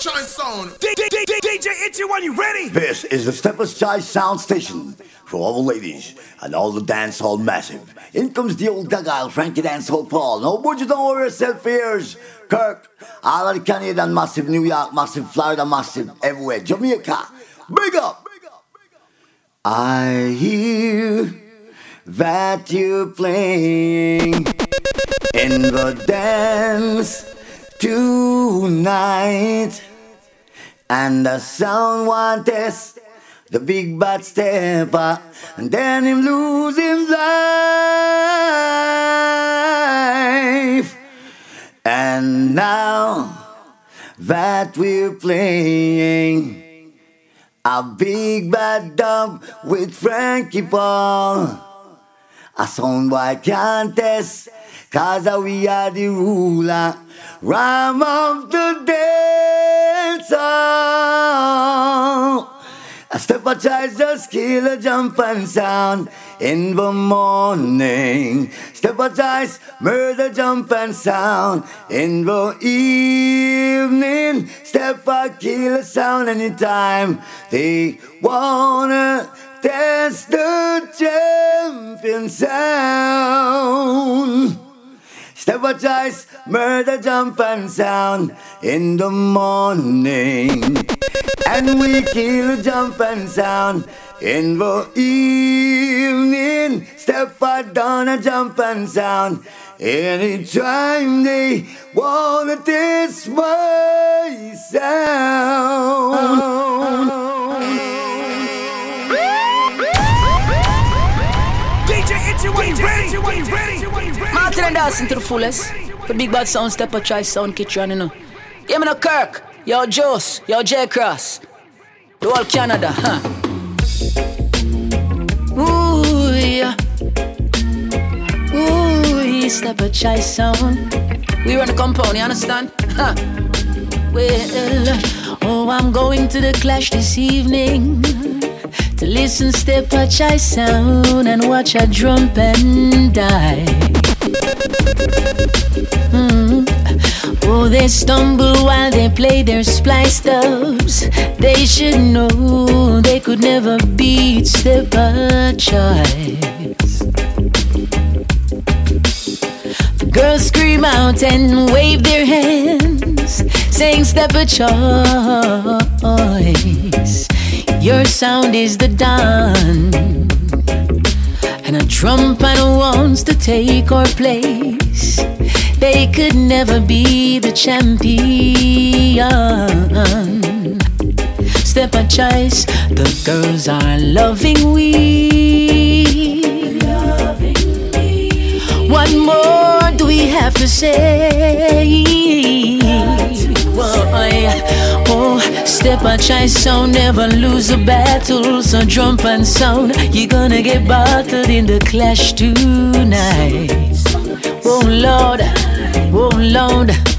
Choice Sound. DJ Itchy, when you ready? This is the Stepper's Choice Sound Station for all the ladies and all the dance hall massive. In comes the old Gagile, Frankie Dance Hall Paul. No, but you don't worry yourself ears. Kirk, all of the Canadian massive, New York massive, Florida massive, everywhere. Jamaica, big up. I hear that you're playing in the dance tonight. And the sound one test, the big bad stepper, and then him lose his life. And now that we're playing a big bad dub with Frankie Paul, a soundboy contest, cause we are the ruler. Rhyme of the dance oh. A step a just kill a jump and sound in the morning. Step a murder jump and sound in the evening. Step a kill a sound anytime they wanna test the champion sound. Step a choice, murder jump and sound in the morning. And we kill jump and sound in the evening. Step a down a jump and sound. Anytime they wanna test my sound. Martin and Dawson to the fullest. For Big Bad Sound Step a Choice Sound Kitchen, you know. Give me no Kirk, yo Joss, yo J Cross. The whole Canada, huh? Ooh, yeah. Ooh, yeah, Step a Choice Sound. We run the compound, you understand? Huh? Well, oh, I'm going to the clash this evening to listen step a choice sound and watch a drum and die. Mm. Oh, they stumble while they play their splice dubs. They should know they could never beat step choice. The girls scream out and wave their hands, saying step a choice. Your sound is the dawn. And a trumpet wants to take our place. They could never be the champion. Step by choice, the girls are loving we. Loving me. What more do we have to say? Oh, step a choice sound, never lose a battle. So jump and sound, you're gonna get battled in the clash tonight. Oh Lord, oh Lord.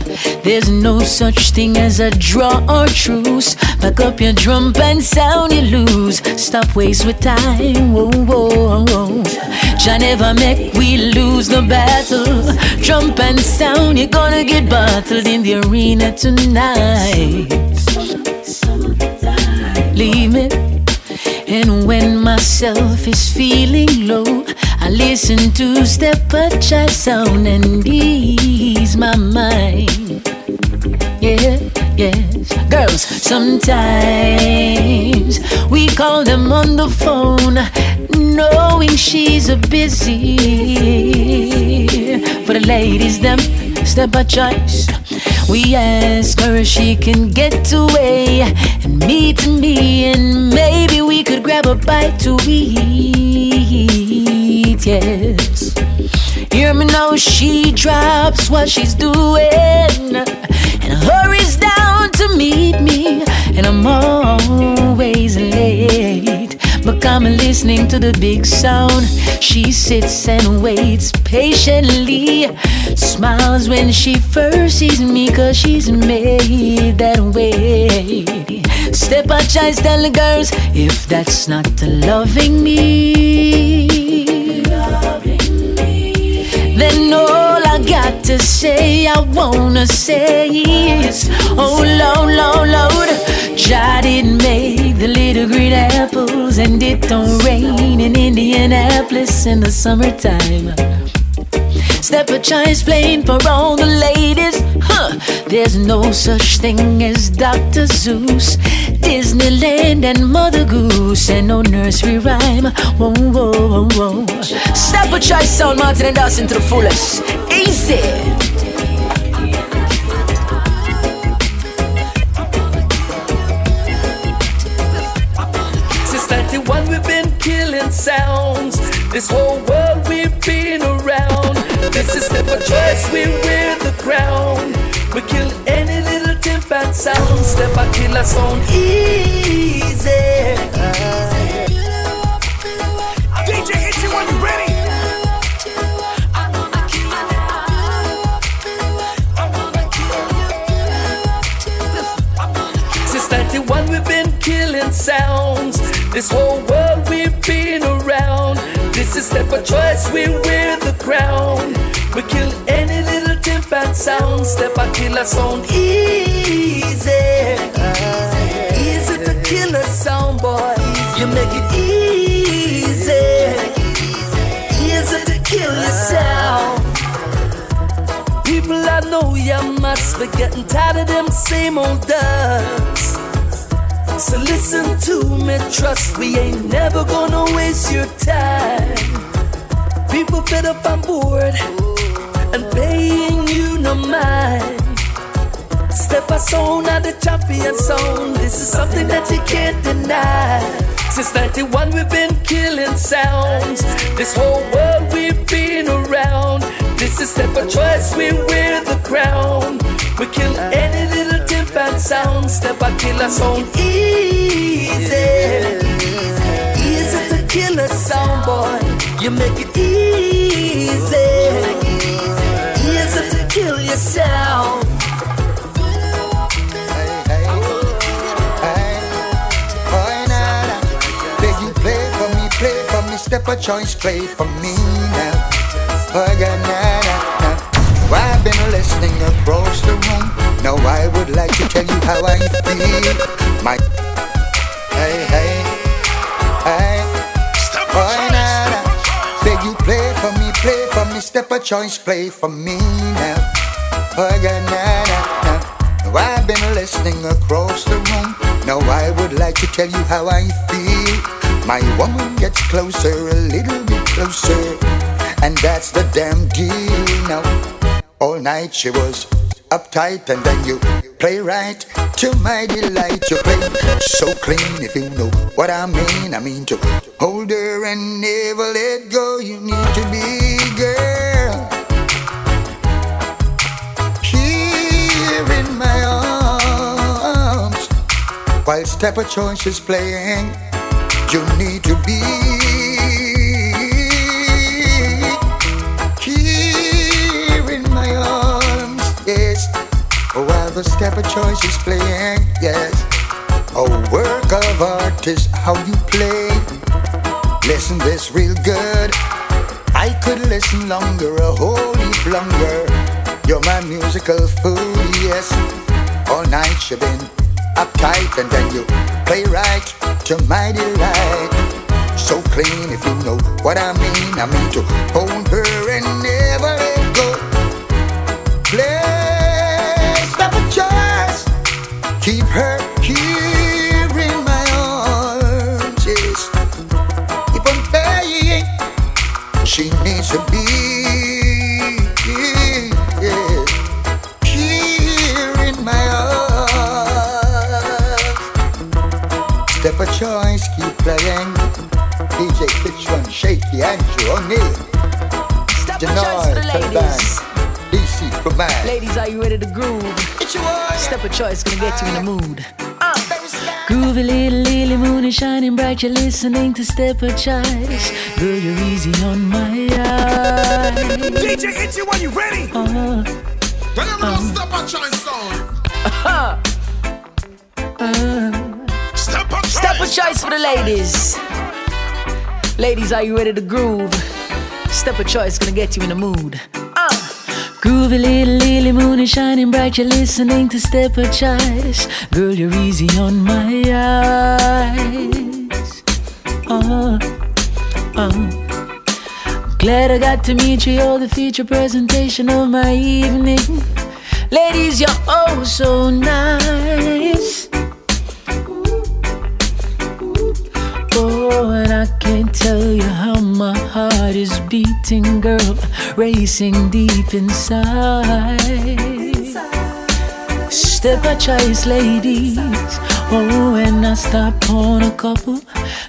There's no such thing as a draw or truce. Back up your drum and sound, you lose. Stop waste with time. Whoa, whoa, whoa. Never make we lose the battle. Drum and sound, you're gonna get battled in the arena tonight. Leave me. And when myself is feeling low, I listen to step child sound and ease my mind. Yeah, yes. Girls, sometimes we call them on the phone, knowing she's a busy. For the ladies, them step a choice. We ask her if she can get away and meet me, and maybe we could grab a bite to eat. Yes. Hear me now, she drops what she's doing hurries down to meet me, and I'm always late. But I'm listening to the big sound. She sits and waits patiently. Smiles when she first sees me, cause she's made that way. Step out, child, tell the girls if that's not loving me. Got to say, I wanna say is, oh Lord, Lord, Lord, Jah didn't make the little green apples, and it don't rain in Indianapolis in the summertime. Step a chance playing for all the ladies. Huh. There's no such thing as Dr. Seuss Disneyland, and Mother Goose, and no nursery rhyme. Whoa, whoa, whoa, whoa. Step a choice sound, Martin and Dawson to the fullest. Easy. Since 91 we've been killing sounds. This whole world we've been around. This is of choice, we wear the crown. We kill any little timpan sound. Step a killer sound easy. Sounds. This whole world we've been around. This is step of choice, we wear the crown. We kill any little timpan sound. Step a killer sound easy. Easy to kill a sound, boy. You make it easy. Easy to kill your sound. People I know you must be getting tired of them same old ducks. So listen to me, trust we ain't never gonna waste your time. People fed up on board and paying you no mind. Step a song at the champion song. This is something that you can't deny. Since 91 we've been killing sounds. This whole world we've been around. This is step of choice, we wear the crown. We kill any little timpan sound. Step a killer sound easy. Easy to kill a sound boy. You make it easy. Easy to kill your sound. Hey, hey, nah, nah. Beg you play for me, play for me, step a choice, play for me now. Oh, yeah, nah, nah, nah. Well, I've been listening across the room. Now I would like to tell you how I feel. My, hey, hey, hey. Oh, nah, nah. Beg you play for me, play for me, step a choice, play for me now. Oh, yeah, nah, nah, nah. Now I've been listening across the room. Now I would like to tell you how I feel. My woman gets closer, a little bit closer, and that's the damn deal. Now, all night she was uptight, and then you play right to my delight. You play so clean, if you know what I mean. I mean to hold her and never let go. You need to be girl. Here in my arms, while step of choice is playing, you need to be the step of choice is playing, yes, a work of art is how you play. Listen this real good. I could listen longer, a whole heap longer. You're my musical fool, yes. All night you've been uptight and then you play right to my delight. So clean if you know what I mean. I mean to hold her She needs to be yeah, here in my arms. Step a choice, keep playing. DJ Pitch One, Shaky, Andrew O'Neill. Step a choice for the ladies. DC. Ladies, are you ready to groove? It's your boy. Step of choice gonna get you in the mood. Groovy little lily moon is shining bright. You're listening to Step of Choice. Girl, you're easy on my eyes. DJ Itchy when you ready. Uh, Tell them no step and try sound. Step and Step of choice for the ladies. Ladies, are you ready to groove? Step of choice gonna get you in the mood. Groovy little lily moon is shining bright. You're listening to Step Choice. Girl, you're easy on my eyes. Oh, oh. Glad I got to meet you. You're the feature presentation of my evening. Ladies, you're oh so nice. And I can't tell you how my heart is beating, girl, racing deep inside. Step a choice, ladies. Oh, and I stop on a couple,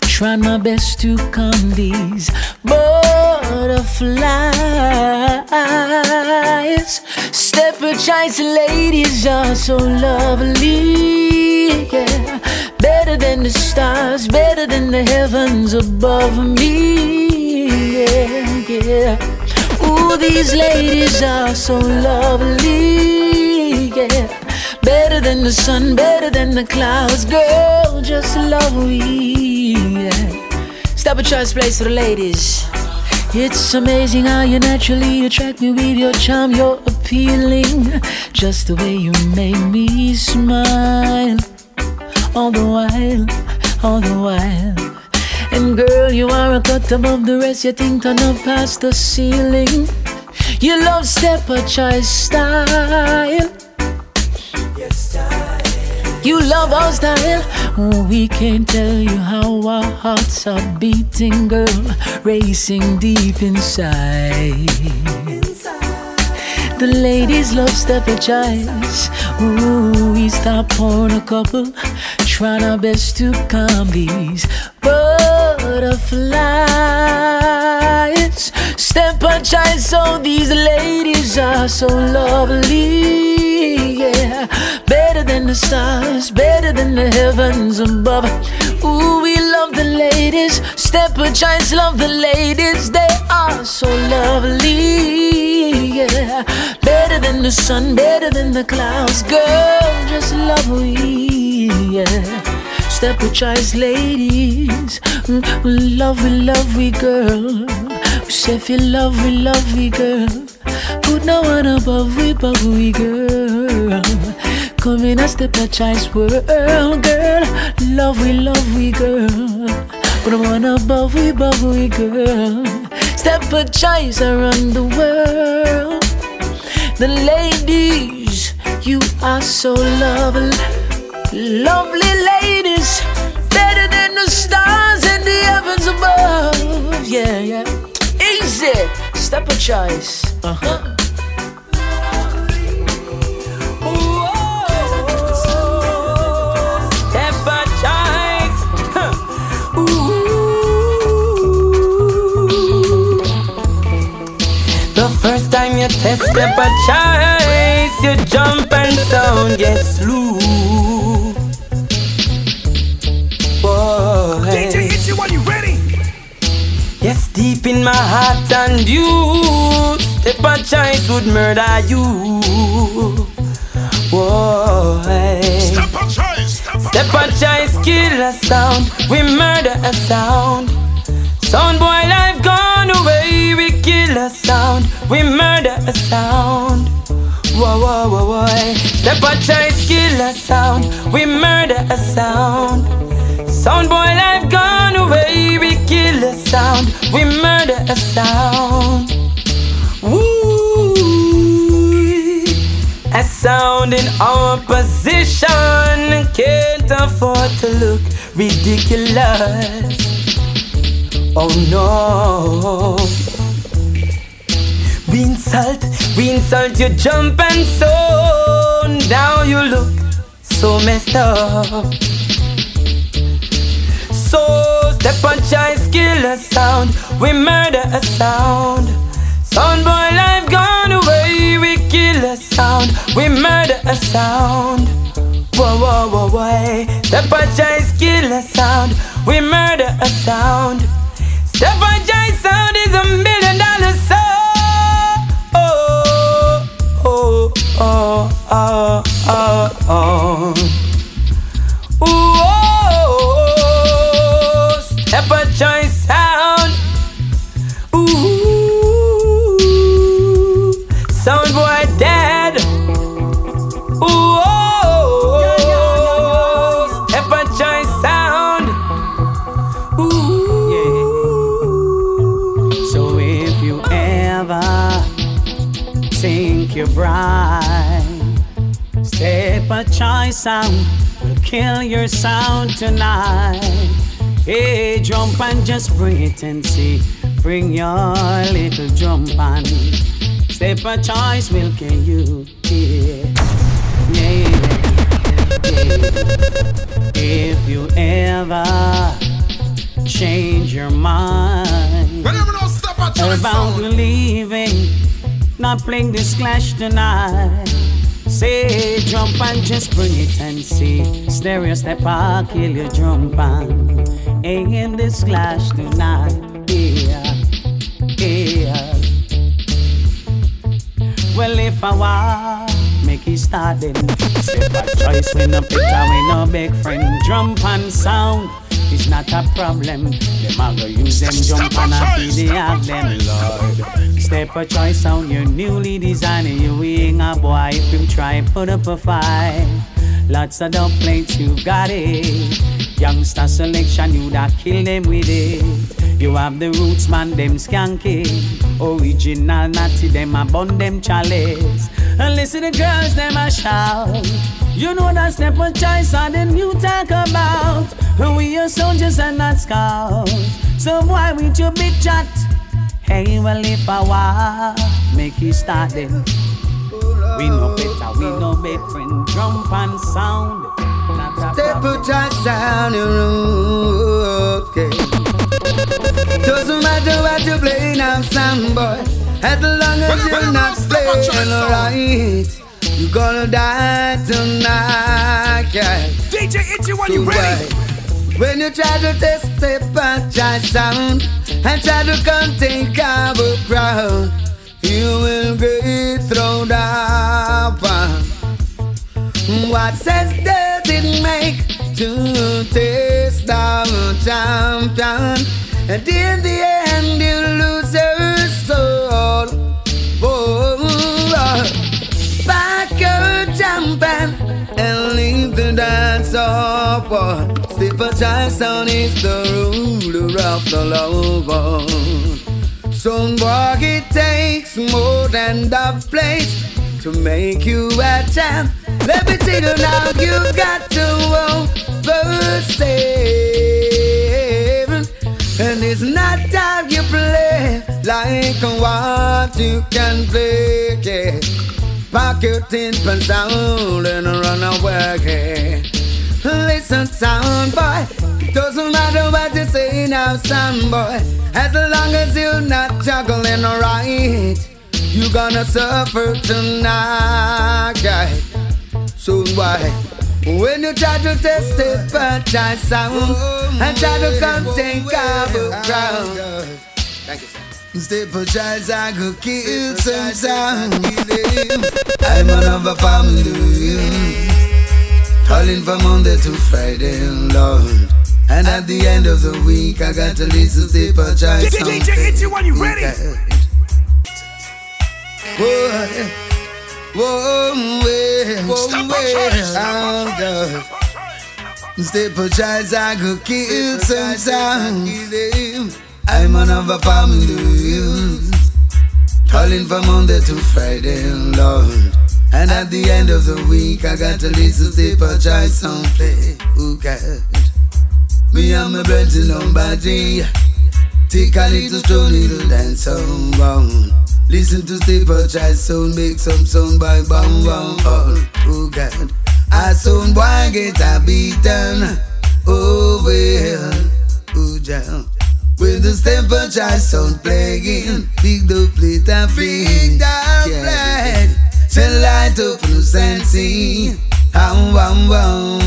trying my best to calm these butterflies. Step a choice, ladies are so lovely. Yeah, better than the stars, better than the heavens above me. Yeah, yeah. Ooh, these ladies are so lovely. Yeah, better than the sun, better than the clouds. Girl, just love me. Yeah. Step a choice place for the ladies. It's amazing how you naturally attract me with your charm. You're appealing, just the way you make me smile. All the while, all the while. And girl, you are a cut above the rest. You think turn up past the ceiling. You love step a choice style. You love our style. Oh, we can't tell you how our hearts are beating, girl, racing deep inside. The ladies love step a choice. Ooh, we stop on a couple, trying our best to calm these butterflies. Step choice, so these ladies are so lovely. Yeah, better than the stars, better than the heavens above. Ooh, we love the ladies. Step a choice, love the ladies. They are so lovely. Yeah, better than the sun, better than the clouds. Girl, just love we. Yeah. Step a choice, ladies. Mm, love we, love we, girl. We say if you love we, love we, girl. Put no one above we, above we, girl. Come in a step a choice world, girl. Love we, love we, girl. Put no one above we, above we, girl. Step a choice around the world. The ladies, you are so lovely. Lovely ladies, better than the stars in the heavens above. Yeah, yeah. Easy, step a choice. Uh huh. First time you test step a choice, you jump and sound gets loose. Boy. DJ Itchy, when you ready? Yes, deep in my heart and you, step a choice would murder you. Boy. Step a choice. Step a choice, kill a sound. We murder a sound. Sound boy life gone away. We kill a sound. We murder a sound. Whoa, whoa, whoa, whoa. Step a choice, kill a sound. We murder a sound. Sound boy life gone away. We kill a sound. We murder a sound. Woo. A sound in our position can't afford to look ridiculous. Oh no. We insult, we insult you jump and so now you look so messed up. Step on choice, kill a sound, we murder a sound. Sound boy life gone away, we kill a sound, we murder a sound. Whoa, whoa, whoa, whoa. Step on choice, kill a sound, we murder a sound. Step on choice sound is a million dollar sound. Oh, oh, oh, oh, oh, oh. Choice sound will kill your sound tonight. Hey, jump and just bring it and see. Bring your little jump on. Step a choice will kill you. Yeah, yeah, yeah. If you ever change your mind about leaving, not playing this clash tonight. Say jump and just bring it and see. Stereo step, I'll kill your drum band. In this clash tonight, yeah, yeah. Well, if I want, make it start then. A choice when no picture, when no big friend. Drum and sound is not a problem. Them a go use them jump and a feed the have them, Lord. Step a choice on you're newly designing. You wing a boy if you try put up a fight. Lots of dumb plates, you got it. Youngster selection, you that kill them with it. You have the roots, man, them skanky. Original natty, them a bun them chalice. And listen to girls, them a shout. You know that step of choice are the new talk about. We are soldiers and not scouts. So why with your big chat? Hey, well, if I want, make you start then. We know better, we know better friend. Drum and sound. Step of choice sound, you know, okay. Doesn't matter what you play now, sound boy. As long as you're not playing right. you're gonna die tonight, yeah. DJ Itchy, when you ready? When you try to test the punch sound and try to contain our crowd, you will get thrown down. What sense does it make to test our champion? And in the end, you lose dance off. Step a child sound is the ruler of the lover. Some boy, it takes more than the place to make you a champ. Let me tell you now, you got to overstay. And it's not time you play like what you can play. Yeah. Tin pan sound and run away. Listen, sound boy, doesn't matter what you say now, sound boy. As long as you're not juggling right, you gonna suffer tonight. So why? When you try to test it, but I sound and try to contain cover ground. Thank you, sir. Step chance, I could kill some sound. I'm one of a family. Calling from Monday to Friday, Lord. And at the end of the week, I got to listen to Step chance. DJ Itchy, when you ready? Whoa, whoa, whoa, whoa, whoa, Step a chance, I could kill some sound. I'm one a family. Calling from Monday to Friday, Lord. And at the end of the week, I got to listen to a choice song play. Who God? Me and my friends on body. Take a little stroll, little dance on Listen to a choice sound, make some sound by bang bang. Oh, oh God. I sound boy get a beaten. Oh well, oh God. With the choice sound playing, big the plate and big the plate. Say light up no sensing. Ham wam wam,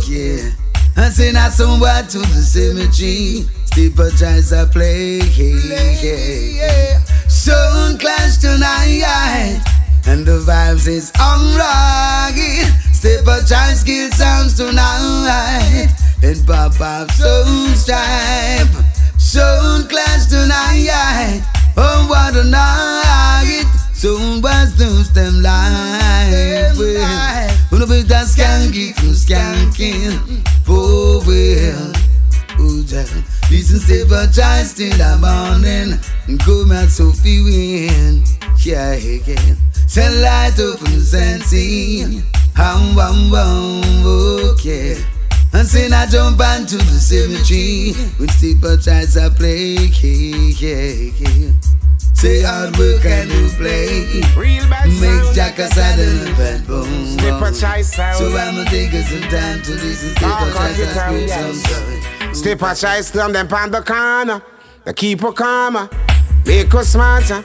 okay. And a song back to the cemetery. Step a choice I play, yeah. Sound clash tonight, and the vibes is. Step a choice skill sounds tonight, and pop up sound stripe. Sound clash tonight, oh what a night. Sound was lose them life. Well, be that skanky from skanking. Oh damn. Oh, Listen, step a choice till the morning. Come out Sophie win. Yeah, again. Tell light open sensing. Hum, bum, bum, okay. And say I jump onto the cemetery with steeper tries to play. Say hard work and you play. Real bad Make Jack a saddle and boom. Step a. So I'ma take ah, some time to listen to on choice guitar, and yes. some a choice from them pan the corner. They keep a calmer. Make us smarter.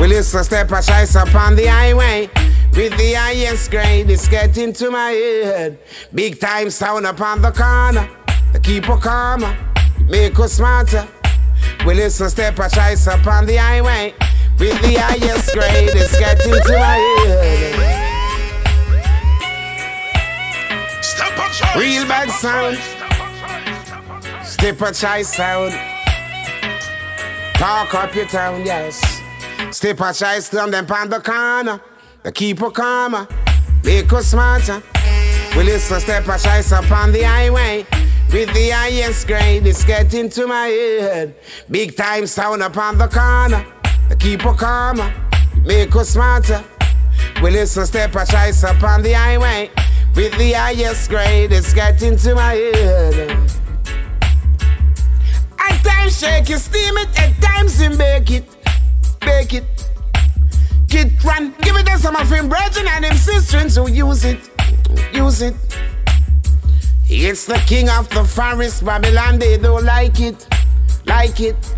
We listen step a choice upon the highway. With the highest grade, it's getting to my head. Big time sound upon the corner. They keep a calmer. Make us smarter. We listen step a choice upon the highway. With the highest grade, it's getting to my head. Step on choice. Real bad sound. step on choice, step on choice. Step a choice sound. Talk up your town, yes. Step a choice from them pan the corner. They keep a calmer, make us smarter. We listen step a choice upon the highway. With the highest grade, it's getting to my head. Big time sound upon the corner. They keep a calmer, make us smarter. We listen step a choice upon the highway. With the highest grade, it's getting to my head. At times shake it, steam it, at times you bake it, bake it. Kid run, give it to some of him brethren and him sisters who use it, use it. It's the king of the forest, Babylon, they don't like it, like it.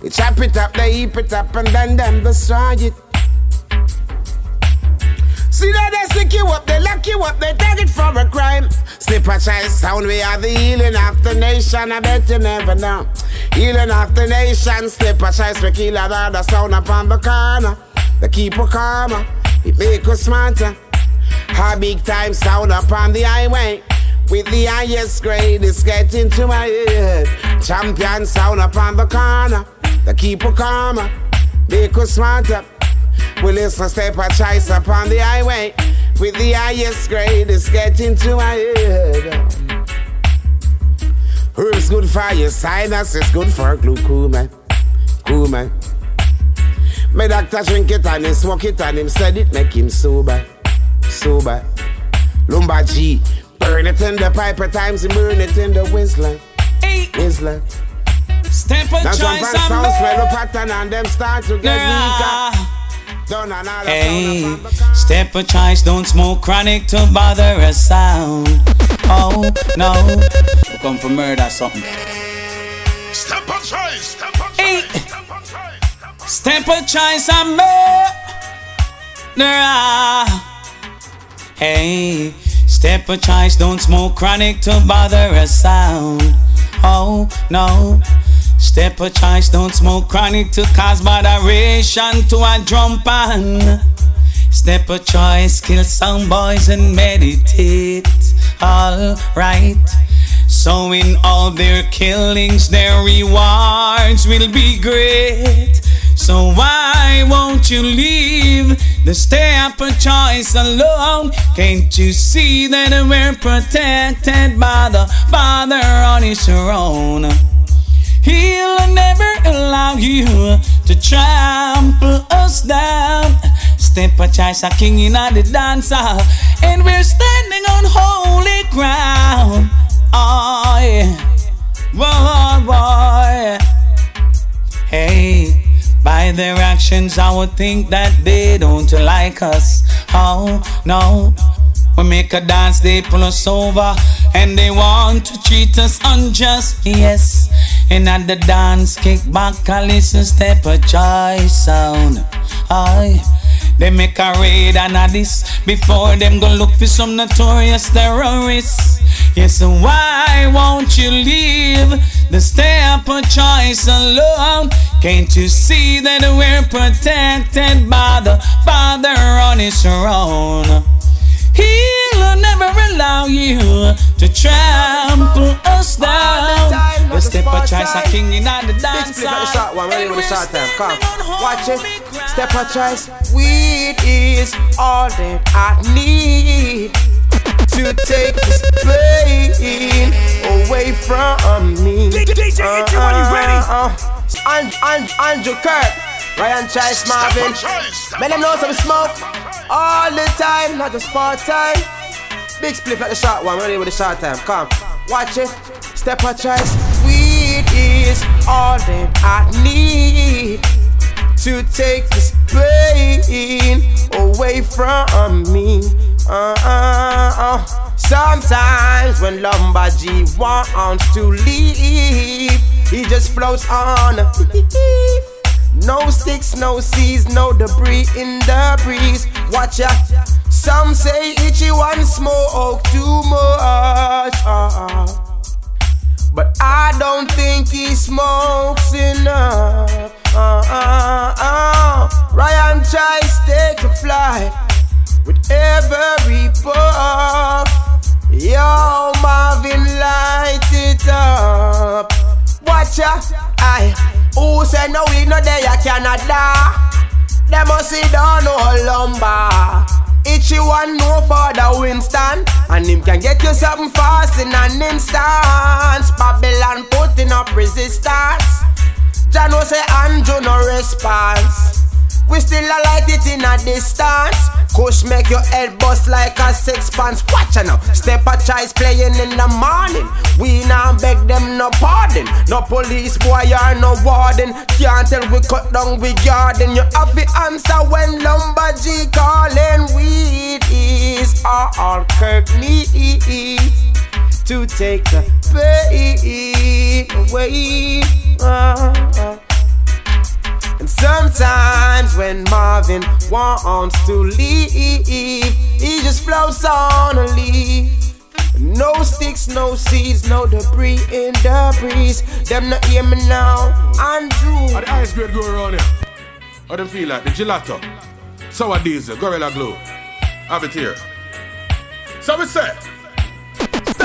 They chop it up, they heap it up, and then them destroy it. See that they stick you up, they lock you up, they take it for a crime. Slip a child sound, we are the healing of the nation. I bet you never know. Healing of the nation, slip a child, we kill another sound upon the corner. They keep a calmer, it make us smarter. A big time sound upon the highway. With the highest grade, it's getting to my head. Champion sound upon the corner. They keep a calmer, make us smarter. We listen step a choice upon the highway. With the highest grade, it's getting to my head. Herbs good for your sinus, it's good for glaucoma. Glaucoma. My doctor drink it and he smoke it and him said it make him sober. Sober. Lumbar G. Burn it in the pipe at times, he burn it in the whistler. Whistler. step a choice fans sound and smell more. pattern and them start to get weaker. Done another Hey, sound upon step a choice, don't smoke chronic to bother a sound. Oh no, come for murder something. Step on choice. Step on Hey. choice. Step on choice. Step on Step a choice and murder. Hey, step a choice, don't smoke chronic to bother a sound. Oh no. Step a choice, don't smoke chronic to cause moderation to a drum pan. Step a choice, kill some boys and meditate. Alright. So in all their killings, their rewards will be great. So why won't you leave the step a choice alone? Can't you see that we're protected by the Father on His throne? He'll never allow you to trample us down. Step a choice, a king in the dance and we're standing on holy ground. Oh yeah, boy, boy. Hey, by their actions, I would think that they don't like us. Oh no, we make a dance, they pull us over, and they want to treat us unjust. Yes, and at the dance, kick back, I listen, step a choice sound. Aye. They make a raid and a this before them go look for some notorious terrorists. Yes, so why won't you leave the step a choice alone? Can't you see that we're protected by the Father on His throne? He'll never allow you to trample us down. The step a choice, a king in the dance. split at the short one, ready and with the we're short time. Come, on watch it. Step a choice. Weed is all that I need to take this pain away from me. DJ Itchy, when you ready? Uh, uh, uh. And, and, Andrew Kirk. Ryan Chase Marvin. Man, them know some smoke all the time, not just part time. Big split like the short one, ready with the short time. Come, watch it. Step a choice. Weed is all that I need to take this pain away from me. Uh, uh, uh. Sometimes when Lumberjee wants to leave, he just floats on. No sticks, no seeds, no debris in the breeze. Watch ya. Some say itchy one smoke too much. Uh, but I don't think he smokes enough. Uh, uh. Ryan tries take a flight with every puff. Yo, Marvin, light it up. Watch ya, I. Who say no we no there Canada? Them must see down no lumber. Itchy one no for the Winston And him can get you something fast in an instant Babylon putting up resistance. Jano say Andrew no response we still a light it in a distance. Kush make your head bust like a sixpence. Watch now. Step a choice playing in the morning. We now beg them no pardon. No police boy or no warden. Can't tell we cut down we garden. You have to answer when Lumberjee calling. Weed is all Kirk needs to take the pain away. Uh, uh. And sometimes when Marvin wants to leave, he just floats on a leaf. No sticks, no seeds, no debris in the breeze. Them not hear me now. Andrew. How the ice grade go around here? How them feel like? The gelato, sour diesel, gorilla glue. Have it here. So we say.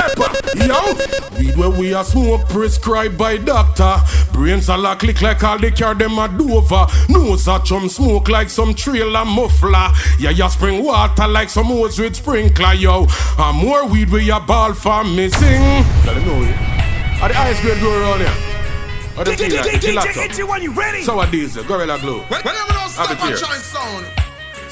Step up, yo. Weed where we are smoke prescribed by doctor. Brains are like click like all the care them a dover. Nose a chum smoke like some trailer muffler. Yeah, ya spring water like some hose with sprinkler, yo. And more weed where you ball for missing. Let them know it. How the ice grade go around here? How them feel like? The gelato. Sour diesel, gorilla glue. Whenever those Have it step and here. shine sound.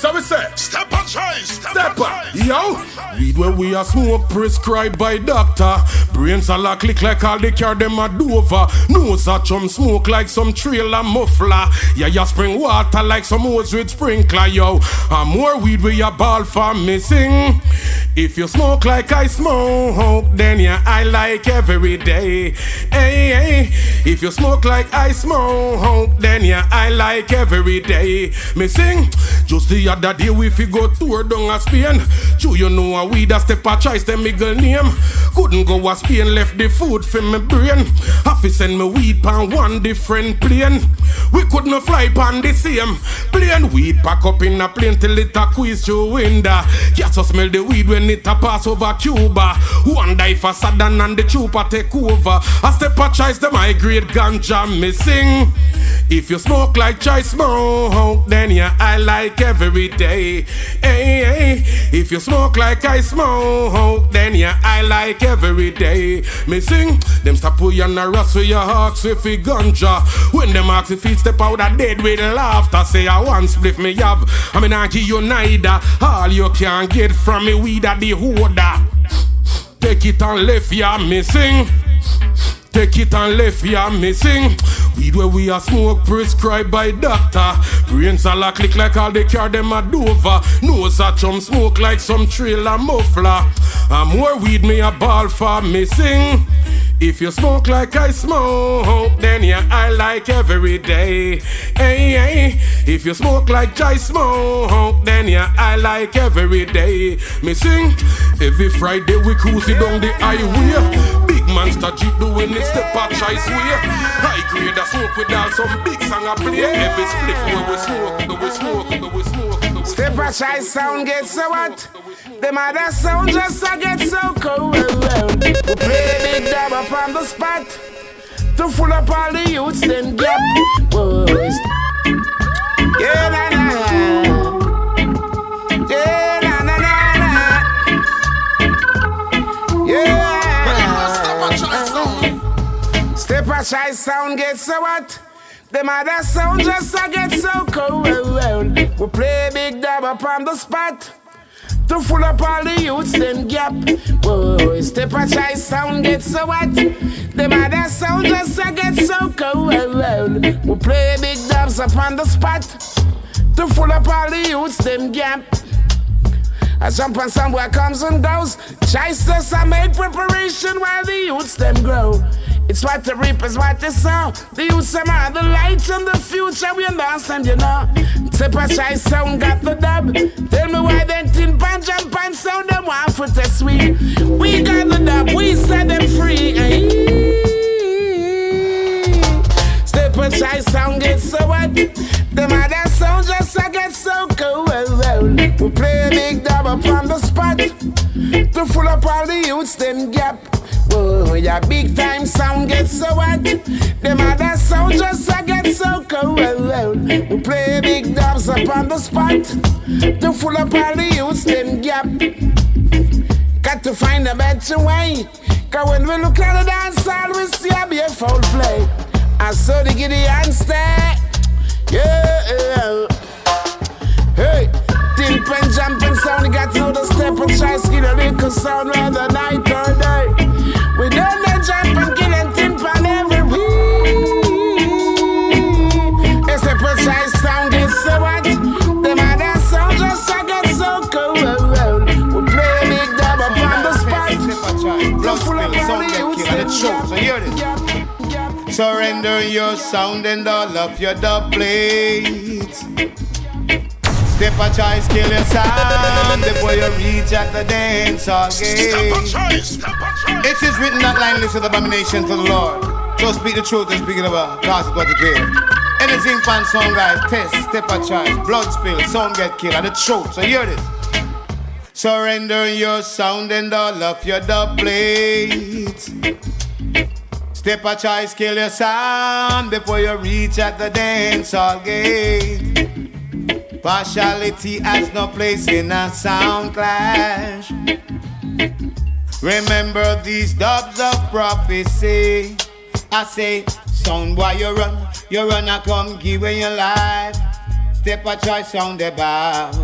So we say. Step and choice. Step, up, yo. Weed where we are smoke prescribed by doctor. Brains are like click like all they care them a dover. Nose a chum smoke like some trailer muffler. Yeah, ya spring water like some hose with sprinkler, yo. And more weed where you ball for missing. If you smoke like I smoke, then yeah, I like every day. Hey, hey. If you smoke like I smoke, then yeah, I like every day. Me sing, just the other day we fi go tour down a Spain. True, you know a weed a step a choice them middle name. Couldn't go a Spain, left the food for me brain. To send me weed pan one different plane. We couldn't fly pan the same plane. Weed pack up in a plane till it a quiz through window. Just smell the weed when it a pass over Cuba. One die for Saddam and the trooper take over. A step a choice them high grade ganja missing. If you smoke like choice smoke, then yeah, I like every day. Hey, hey. If you smoke like I smoke, then yeah, I like every day. Me sing, them stop you on a rust with your hawks with a ganja. When them ask if he step out a dead with laughter, say I want spliff me have. I mean I give you neither. All you can get from me weed the holder. Take it and left ya missing. Take it and left ya missing. Weed where we are smoke prescribed by doctor. Brains are like click like all they care them a dover. Nose a chum smoke like some trailer muffler. And more weed me a ball for missing. If you smoke like I smoke, then yeah, I like every day. Hey, hey. If you smoke like I smoke, then yeah, I like every day. Me sing every Friday we cruising down the highway. Monster jeep doing it step a choice way. High grade a smoke with all some big song a play. Every split where we smoke, we smoke, we smoke, we smoke. Step a shy sound get so hot. Them other sound just a get so cold. We play big dab up on the spot. To full up all the youths, then gap. Boys. Yeah, na na. Yeah, na na na na. Yeah. Shy sound get so hot. The mother sound just I get so cold. We play big dab up on the spot. To full up all the youths, them gap. Whoa, step a choice sound get so hot. The mother sound just I get so cold. We play big dabs up on the spot. To full up all the youths, them gap. I jump on somewhere comes and goes. Chasers, I make preparation while the youths them grow. It's what the reapers, what they sow. The youths them are the lights in the future. We understand, you know. A shy sound got the dub. Tell me why then tin pan jump and sound them one for the sweet. We got the dub, we set them free. A shy sound get so what? Them other sound just I get so cool. We play a big dub up on the spot. To full up all the youths, them gap. Whoa, yeah, big time sound gets so hot. Them other sound just I get so cold. We play big dubs up on the spot. To full up all the youths, them gap. Got to find a better way. Cause when we look at the dance hall, we see a beautiful play. I saw the giddy and stare. Yeah. Hey, tin pan jumping sound, you got to know the step and try skill a little sound whether night or day. We don't let and kill and tin pan every week. It's a precise sound, it's so what? Them other sound just I get so cold. We play a big dub up on the spot. Blood. So hear this. Surrender your sound and all of your dub plates. Step a choice, kill your sound before you reach at the dance hall gate. It is written that line lives with abomination to the Lord. So speak the truth and speak it about gossip what it is. Anything pan song guys, test, step a choice, blood spill, sound get killed, and the truth. So hear this. Surrender your sound and all of your dub plates. Step a choice, kill your sound before you reach at the dance hall gate. Partiality has no place in a sound clash. Remember these dubs of prophecy. I say, sound boy, you run, you run, I come give away your life. Step a choice, sound about.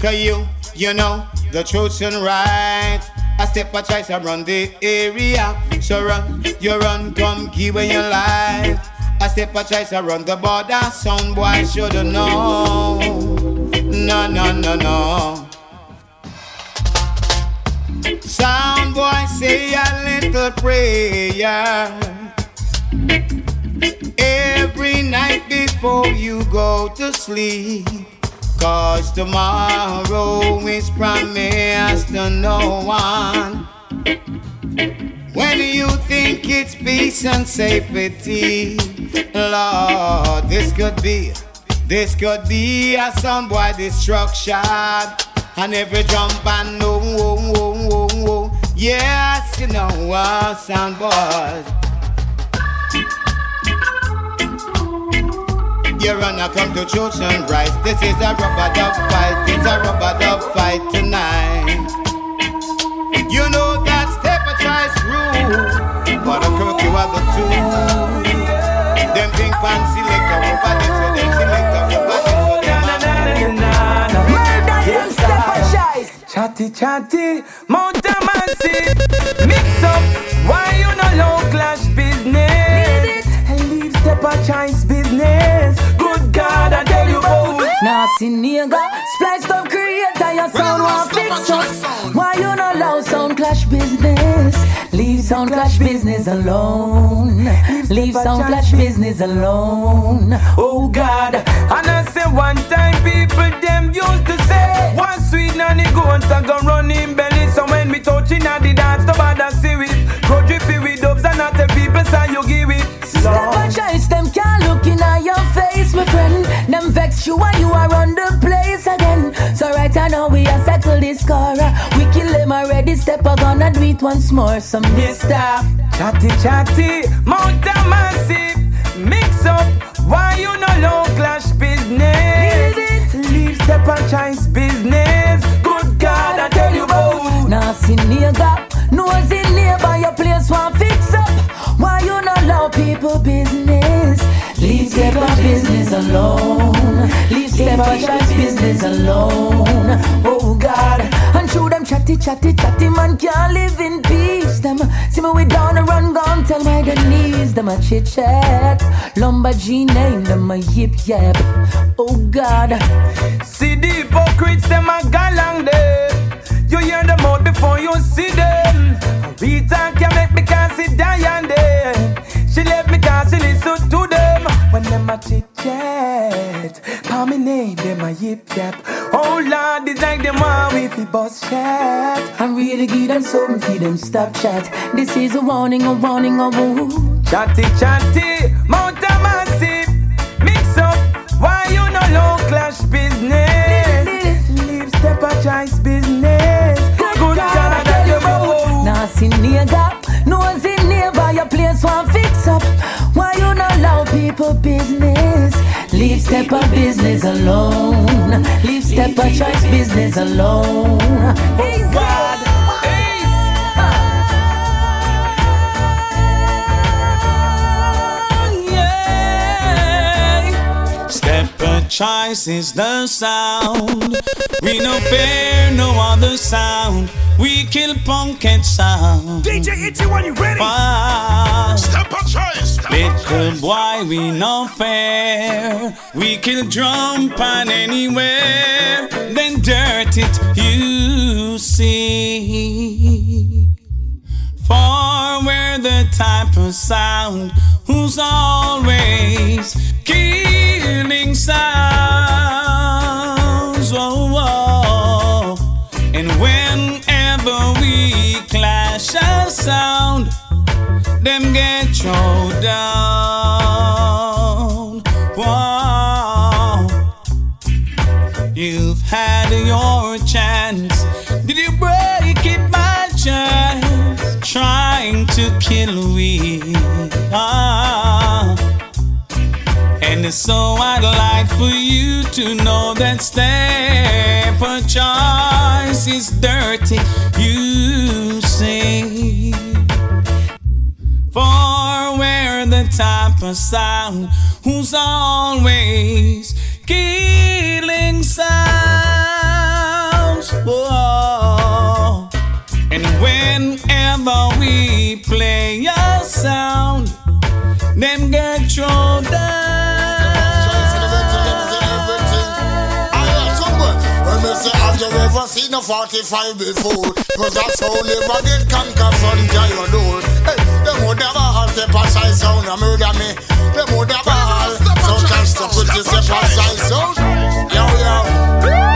Cause you, you know, the truth and right. I step a choice, run the area. So run, you run, come give away your life. I step a choice, I run the border. Sound boy should know. No, no, no, no. Sound boy say a little prayer every night before you go to sleep. Cause tomorrow is promised to no one. When you think it's peace and safety, Lord, this could be, this could be a sound boy destruction. And every jump and no, oh, oh, oh, oh. yes, you know, uh, sound boys. You run, I come to church and rise. This is a rubber dub fight. It's a rubber dub fight tonight. You know that step a choice rule. For the crook, you are the two. Them think fancy a over this, so them select a over this, so them Chatty chatty, Mount Massive, mix up. Why you no low clash business? And leave step a choice business. Good God, I tell you both. Nasty nigga, spliced up creator, your sound want fix up. Why you no allow sound clash business? Leave sound clash business alone. Leave sound clash business alone. Oh God, and I say one time people them used to say one sweet nanny go and go run running belly. So when we touching at the dance, the bother see it. Go drippy with dubs and not the people say you give it. Step a choice, them can't look in at your. Them you are on the place again. So right now we are settle this score. We kill them already. Step a gonna do it once more. Some Mister Chatty Chatty, Mount Massive, mix up. Why you no low clash business? Leave step and choice business. Good God, I tell you both. Nasty nigga, nosy neighbor, your place want fix up. Why you not allow people business? Leave and business alone. Leave step a choice business alone. Oh God, and through them chatty, chatty, chatty man can't live in peace. Them see me we down a run gone, tell my the knees. Them a chit chat, Lumberjee name them a yip yap. Oh God, see the hypocrites them a galang there. You hear them out before you see them. Rita can make me can't Diane there. Them a chit chat. Call me name them a yip yap. Oh Lord, it's like them all with the bus chat. I really give them something for them stop chat. This is a warning, a warning, a warning. Chatty chatty, Mount a massive. Mix up, why you no low clash business? Leave step a choice business. Good, Good God, God both. Now see nigga, no people business? Leave step a business alone. Leave step a choice business alone. God. Choice is the sound. We no fear no other sound. We kill punk and sound. DJ Itchy, when you ready? Wow. Step a choice. Little boy, we no fair. We kill drum pan anywhere. Then dirt it, you see. For we're the type of sound who's always killing sounds. Whoa, whoa. And whenever we clash a sound, them get thrown down. Whoa. You've had your chance. Did you break it by chance? Trying to kill we. So I'd like for you to know that step a choice is dirty, you see. For we're the type of sound who's always killing sounds. Whoa. And whenever we play a sound, them get thrown When you ever seen a 45 before? Cause that's how never get conquer front of your door. Hey, them would never have step aside sound and murder me. Them would never have so catch the you step aside sound. Yo, yo.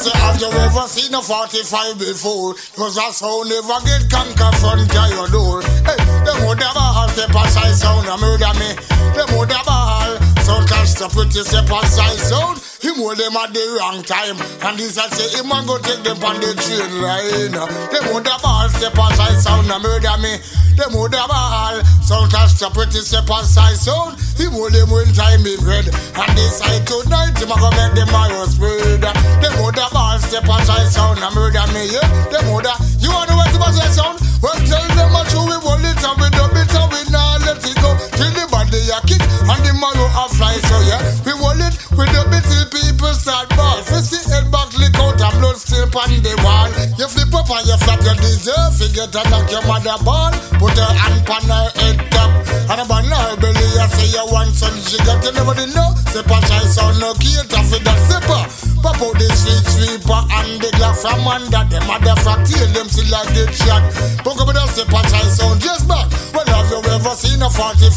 Say, have you ever seen a 45 before? Cause that's how never get conquer front of your door. Hey, them would never have step aside sound and murder me. Them would never have sound catch the pretty step aside sound. Him hold them at the wrong time. And this I say him and go take them on the train line. Them would never have step aside sound and murder me. Them would never have sound catch the pretty step aside sound. Him hold them when time is red. And this I tonight him a go make them arrow spread. Them would never have step aside sound and murder me. Yeah, them would have. You wanna know what step aside sound? Well, tell them a true we hold it and we dub it and we not let it go. Till the body a kick and the marrow a fly. So yeah, we hold it, we dub it till people start ball. First the head back, lick out and blood still on the wall. You flip up and you flap, you deserve. To knock your mother ball. Put her hand on her head top. And upon her belly, you say you want some sugar. You never know. Step a try sound no cater for that stepper. Pop out the street sweeper and the glock from under them. Motherfucker, tail them still like get shot. Poke up with a a try sound just back. Well, have you ever seen a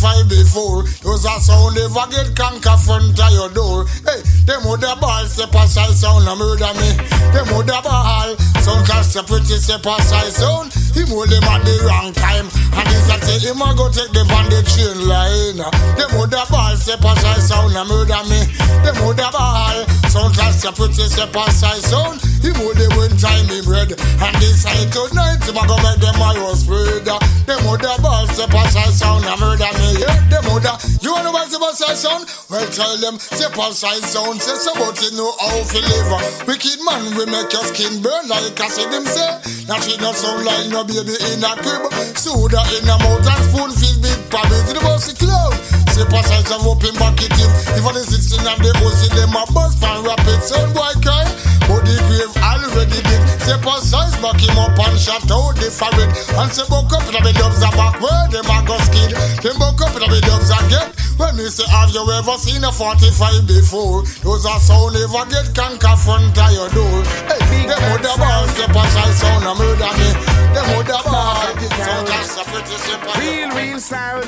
45 before? Use a sound never get conquer front of your door. Hey, them would the ball step aside sound and murder me. Them would the ball sound cast a pretty step aside sound. Him hold them at the wrong time. And this I say him a go take them on the train line. Them would the ball step aside sound and murder me. Them would the ball sound cast a pretty step aside sound. Him hold them when time him red. And this I tonight him a go make them arrows spread. Them would the ball step aside sound and murder me. Yeah, them oh, the you wanna what's about precise. Well, tell them, say precise sound. Say somebody know how to live. Wicked man, we make your skin burn like I said them say. Not it not sound like no baby in a crib. Soda in a mouth and spoon filled with probably to the bossy cloud. Say precise and bucket him. If on the 16 of the pussy, them a bust fan rapid sound boy cry. But the grave already big. Say precise back him up and shut out the forehead. And say buck up in the dubs are back where them a go skid. Them buck up in the dubs again. When me say have you ever seen a 45 before? Those are sound never get conquer front of your door. Hey, them have ball step aside sound and murder me. Them have ball. Sound that's a pretty simple. Real, real sound.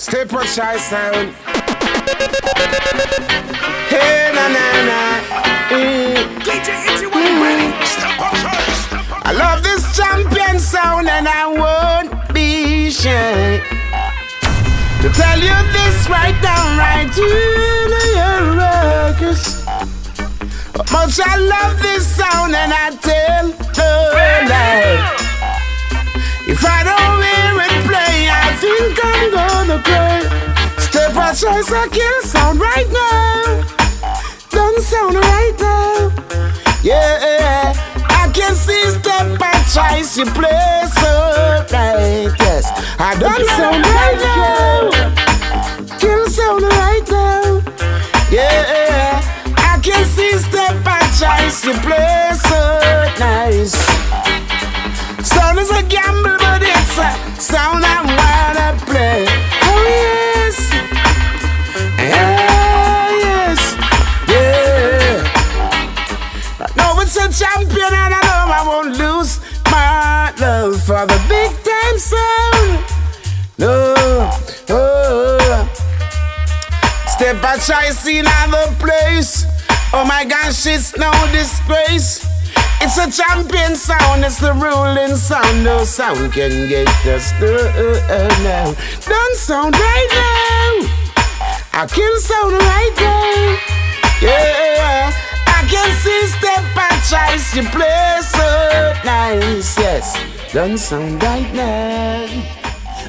Step shy sound. Hey, na na na. Mm. I love this champion sound and I won't be shy. To tell you this right down, right your ruckus. Much I love this sound and I tell the lie. If I don't hear it think I'm gonna cry. Step choice, I kill sound right now. Don't sound right now. Yeah, I can see step choice, you play so right. Yes, I don't sound right now. Kill sound right now. Yeah, I can see step choice, you play so nice. Sound is a gamble, but it's a sound I wanna play. Oh yes, yeah, yes, yeah. I know it's a champion, and I know I won't lose my love for the big time sound. No, oh. Step choice in another place. Oh my gosh, it's no disgrace. It's a champion sound, it's the ruling sound. No sound can get us now. Don't sound right now. I can sound right now. Yeah, I can see step and choice you play so nice. Yes, don't sound right now.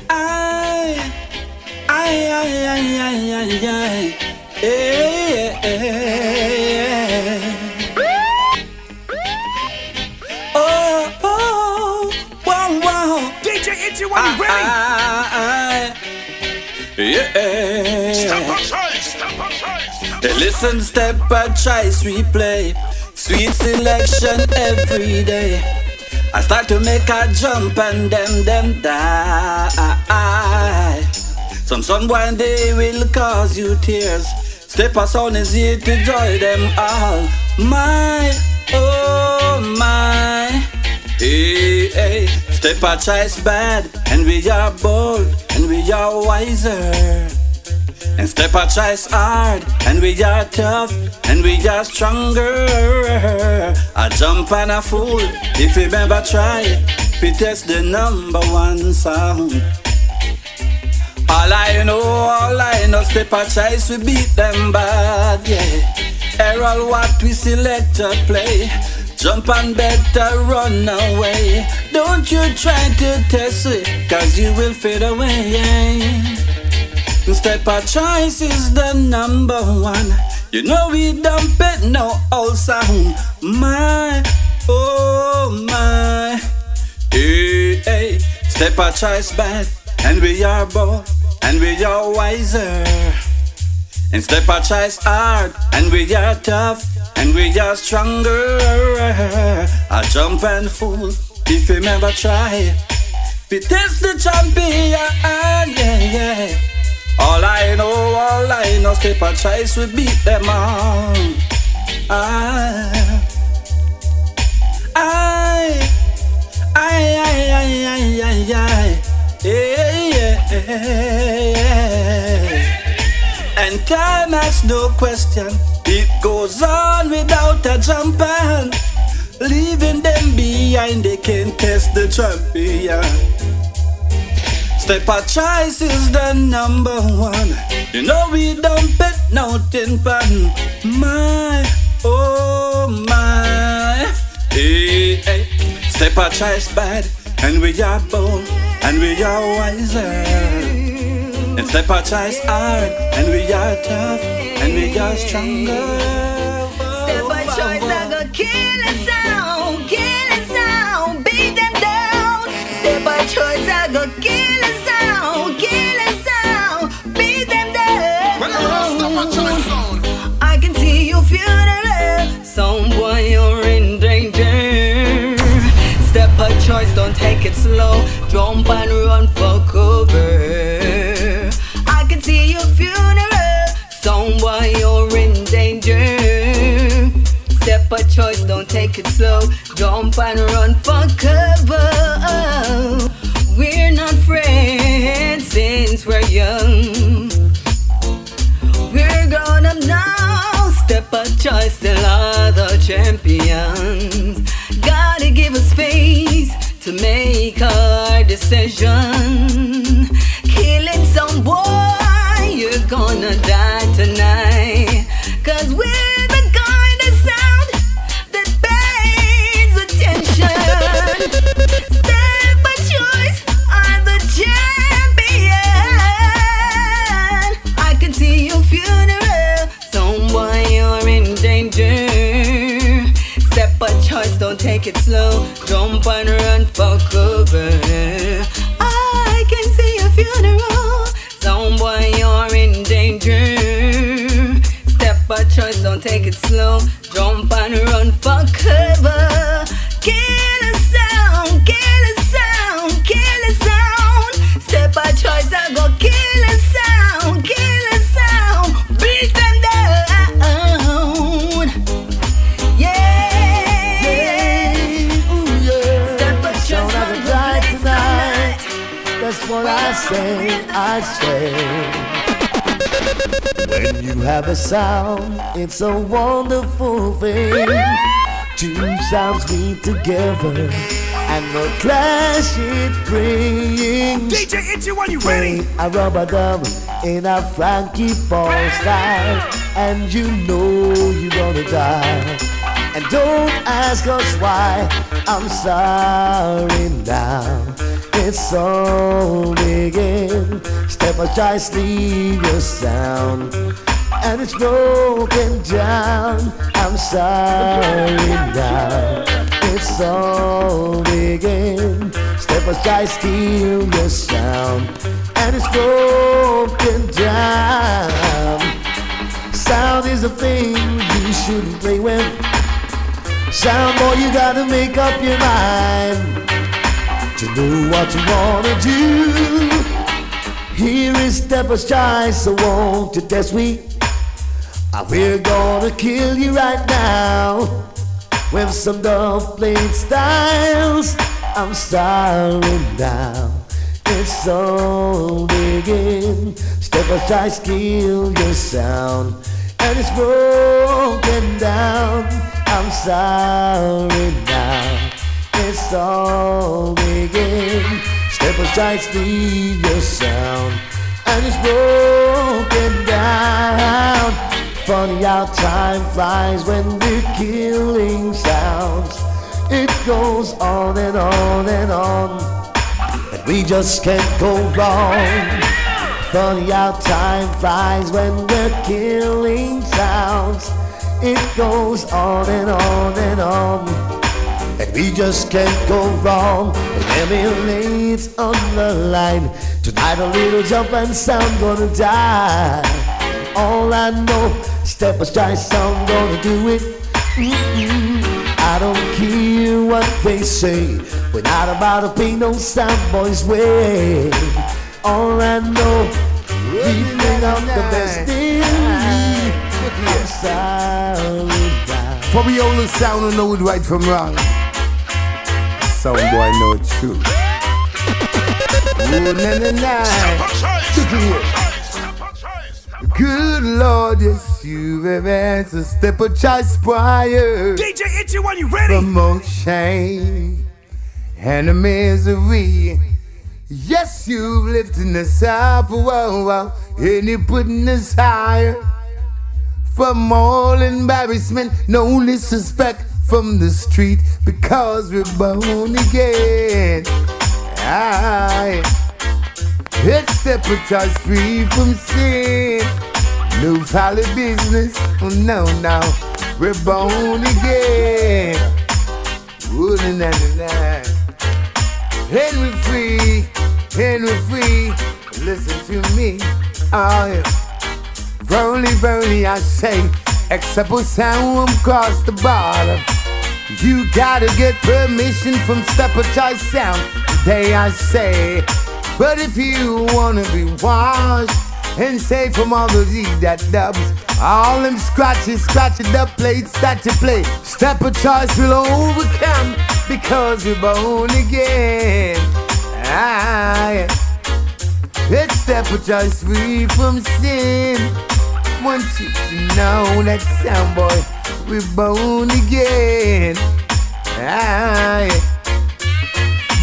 I, I, I, I, I, I, I. Yeah, yeah, yeah. Ah, when you ready? I, yeah. Step on choice, step on choice. Hey, listen, step by choice we play. Sweet selection every day. I start to make a jump and them them die. Some sun one day will cause you tears. Step a sound is here to joy them all. My, oh my. Hey, hey. Step a choice bad, and we are bold, and we are wiser. And step a choice hard, and we are tough, and we are stronger. I jump and a fool, if you ever try, it, we test the number one sound. All I know, all I know, step a choice, we beat them bad, yeah. Errol what we select to play. Jump and better uh, run away. Don't you try to test it, cause you will fade away. Step a choice is the number one. You know we don't it, no old sound. My, oh my. Hey, hey. Step a choice bad, and we are bold, and we are wiser. And step a choice hard, and we are tough, and we are stronger. I jump and fall if we never try. We test the champion, yeah, yeah. All I know, all I know, step a choice, we beat them all. I, I, I, I, I, I, I, I. Yeah, yeah, yeah. And time asks no question it goes on without a jump and leaving them behind, they can't test the champion. Step a choice is the number one. You know we don't bet nothing pan. My, oh my. Hey, hey. Step a choice bad, and we are bold, and we are wiser. And Step a choice hard, and we are tough, and we are stronger. Step a choice, I go kill a sound, kill a sound, beat them down. Step a choice, I go kill a sound, kill a sound, beat them down. Step a choice sound. I can see your funeral, someone you're in danger. Step a choice, don't take it slow, jump and run A choice, don't take it slow, jump and run for cover. We're not friends since we're young. We're grown up now. Step a choice, still are the champions. Gotta give us space to make our decision. Killing some boy, you're gonna die tonight. Cause we're don't take it slow, jump and run for cover. I can see your funeral, someone you're in danger. Step a choice, don't take it slow, jump and run for cover. I say, I say. When you have a sound, it's a wonderful thing. Two sounds meet together, and the clash it brings. DJ Itchy, when you ready? A rubber dub in a Frankie Paul style, and you know you're gonna die. And don't ask us why, I'm sorry now. It's all begin. Step aside, leave your sound. And it's broken down. I'm sorry now. It's all begin. Step aside, steal your sound. And it's broken down. Sound is a thing you shouldn't play with. Sound boy, you gotta make up your mind to know what you wanna do. Here is Stepper's choice, so won't you test me? We're gonna kill you right now with some dove played styles. I'm sorry now, it's all begin. Stepper's choice, kill your sound, and it's broken down. I'm sorry now. It's all begin. Step aside, leave your sound, and it's broken down. Funny how time flies when we're killing sounds. It goes on and on and on, and we just can't go wrong. Funny how time flies when we're killing sounds. It goes on and on and on. And we just can't go wrong. Emulates on the line. Tonight a little jump and sound gonna die. All I know, step aside, sound gonna do it. Mm-mm. I don't care what they say. We're not about to pay no sound boys way. All I know, we bring out the best in me. I'm sorry now. For we all the sound and know it right from wrong. Some boy know true. Ooh, na na na. Good Lord, yes, you've advanced a step of choice prior. DJ Itchy, when you ready? From all shame and the misery. Yes, you've lifted us up, whoa, whoa, and you're putting us higher. From all embarrassment, no disrespect from the street because we're born again. Aye. It's a free from sin. No folly business, oh no, no. We're born again. Na, na. And we're free, and we're free. Listen to me, oh yeah. Verily, verily, I say, except for sound cross the border. You gotta get permission from Stepper Choice Sound. Today I say, but if you wanna be washed and safe from all those eat that dubs, all them scratches, scratching up plates that you play, Stepper Choice will overcome because you're born again. Yeah. It's Stepper Choice free from sin. Want you to know that sound boy we're born again. Aye.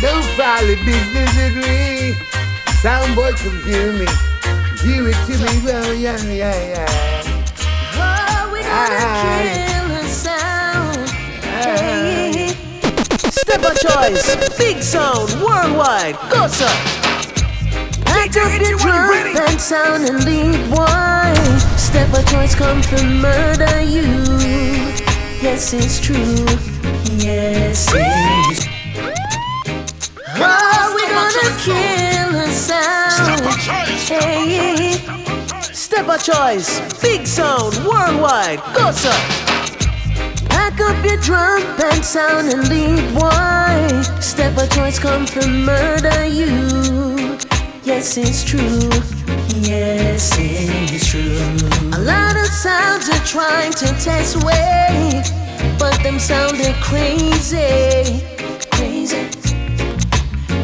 No folly business at me. Sound boy, hear me. Give it to me, well, yeah, yeah, yeah. Oh, we gonna kill the sound. Hey. Step of choice, big sound, worldwide. Go, sir. Pack up your drum and sound and lead one. Step of choice come to murder you. Yes, it's true. Yes, it's Oh, we're gonna kill the sound. Hey. Step of choice, big sound, worldwide. Go, sir. Pack up your drum and sound and lead one. Step of choice come from murder you. Yes, it's true. Yes, it's true. A lot of sounds are trying to test way, but them sounded crazy. Crazy.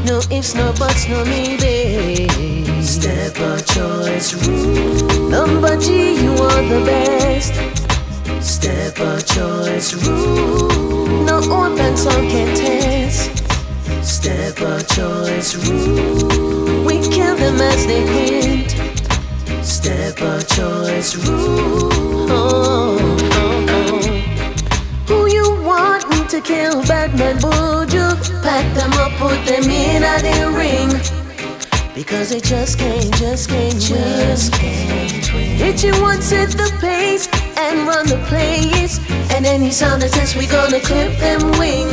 No ifs, no buts, no maybe. Step of choice rule. Number G, you are the best. Step of choice rule. No open song can test. Step of choice rule. We kill them as they quit. Step of choice rule. Oh, oh, oh. Who you want me to kill? Badman Buju. Pack them up, put them in a ring. Because they just can't, just can't, just can't win. Hit you once at the pace and run the place. And any sound that test, we gonna clip them wing.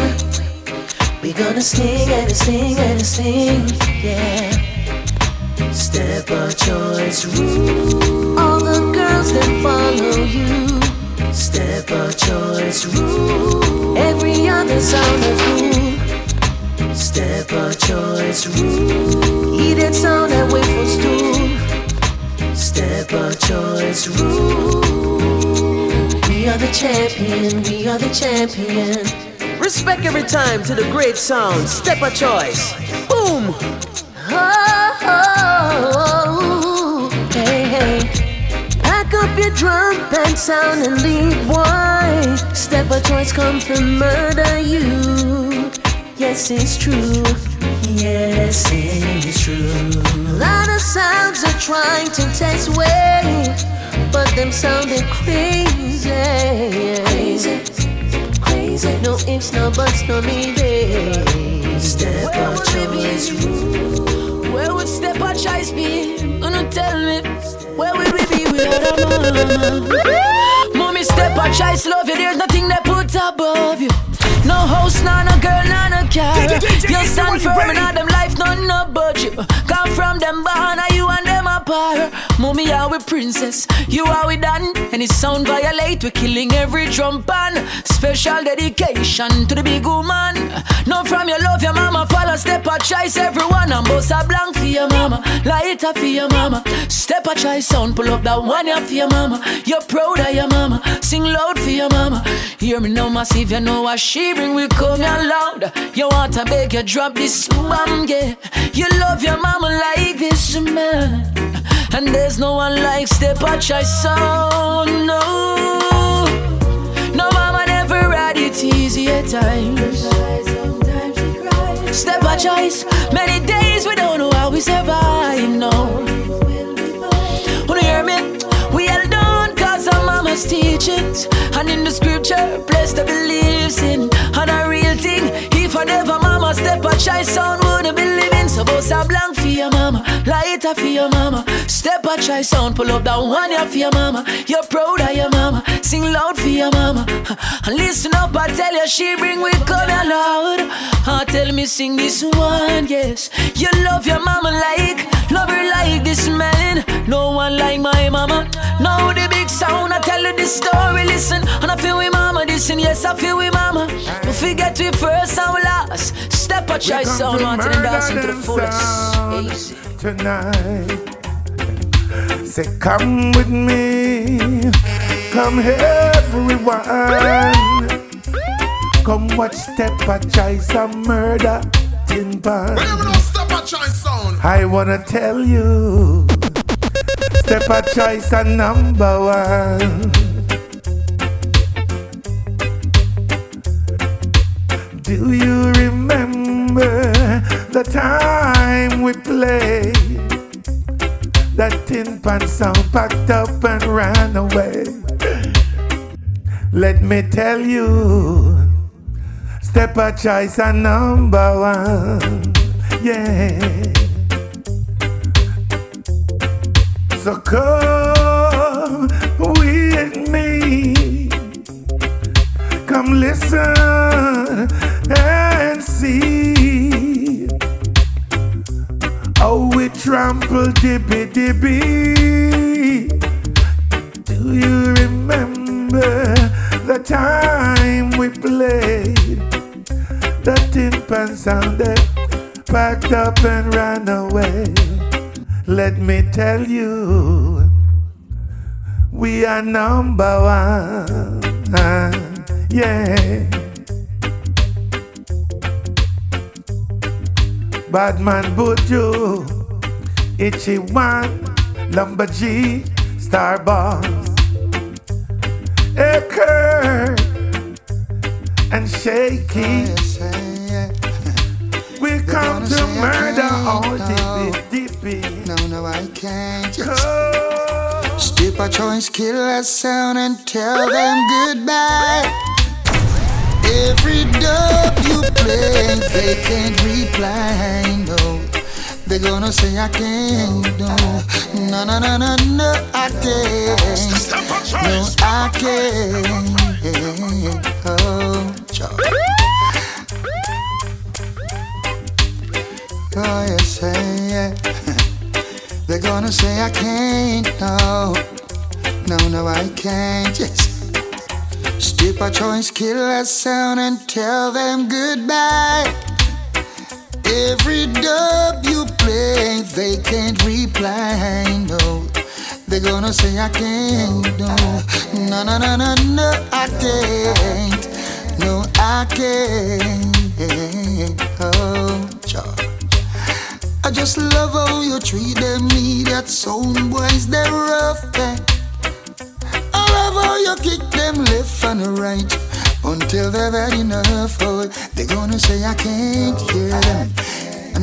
We gonna sing and sing and sing, yeah. Step of choice rule. All the girls that follow you. Step of choice rule. Every other sound a fool. Step of choice rule. Eat it sound and wait stool. Step of choice rule. We are the champion. We are the champion. Respect every time to the great sound. Step of choice. Boom. Oh, hey, hey. Pack up your drum and sound and lead one. Step of choice come from murder you. Yes, it's true. Yes, it's true. A lot of sounds are trying to test way, but them sounding crazy. Crazy, crazy. No ifs, no buts, no maybe. Step of choice rule. Where would step a choice be? Gonna tell me where will we be without a mama? Mommy, step a choice, love you. There's nothing that puts above you. No house, no, no girl, no, no car. You stand firm in all them life, none no budget. Come from them are you and them. Mommy, are we princess? You are we done? And Any sound violate, we're killing every drum pan. Special dedication to the big woman. No from your love, your mama follow step a choice, everyone. And boss a blank for your mama, light up for your mama. Step a choice sound, pull up that one here for your mama. You're proud of your mama, sing loud for your mama. Hear me now, massive, you know what she bring, we come here loud. You want to beg you drop this bomb, yeah. You love your mama like this, man. And there's no one like Step a Choice sound, no. No mama never had it easy at times. Step by Choice, many days we don't know how we survive, no. Wanna hear me? We held on cause of mama's teachings. And in the scripture, place the believes in. And a real thing, if I never step a choice sound, wouldn't be living. So boss a blank for your mama, light ya for your mama. Step a try sound, pull up that one ya for your mama. You're proud of your mama, sing loud for your mama. And listen up, I tell you, she bring we here loud. Ah, tell me sing this one, yes. You love your mama like, love her like this man. No one like my mama. Now the big sound, I tell you this story, listen. And I feel we mama, listen, yes, I feel we mama. Don't forget we first and last. Step a try sound, want to dance into the fullest. Easy. Tonight. Say, come with me, come everyone. Come watch Step a Choice and Murder Tin Pan. Step a Choice sound. I wanna tell you, Step a Choice are number one. Do you remember the time we played? That tin pan song packed up and ran away. Let me tell you, Step a Choice are number one. Yeah. So come with me. Come listen and see how we trample Dibby Dibby. Do you remember the time we played the tin pan sounded, packed up and ran away? Let me tell you, we are number one. Yeah. Badman Buju, Itchy One, Lumberjee, Starboss, Ecker, and Shaky. We come to murder all dippy dippy. No, no, I can't. Just a choice, kill that sound, and tell them goodbye. Every dub you play, they can't reply. No, they're gonna say I can't. No, no, no, no, no, no, I can't. No, I can't. Oh, Charlie. Oh, yes, hey, yeah. They're gonna say I can't, no. No, no, I can't, yes. Step a choice, kill that sound and tell them goodbye. Every dub you play, they can't reply, no. They're gonna say I can't, no. No, no, no, no, no, I can't. No, I can't. Oh, Charlie. I just love how you treat them, me that sound boys, they're rough. Eh? Love how you kick them left and right until they've had enough. Oh, they're gonna say I can't hear them.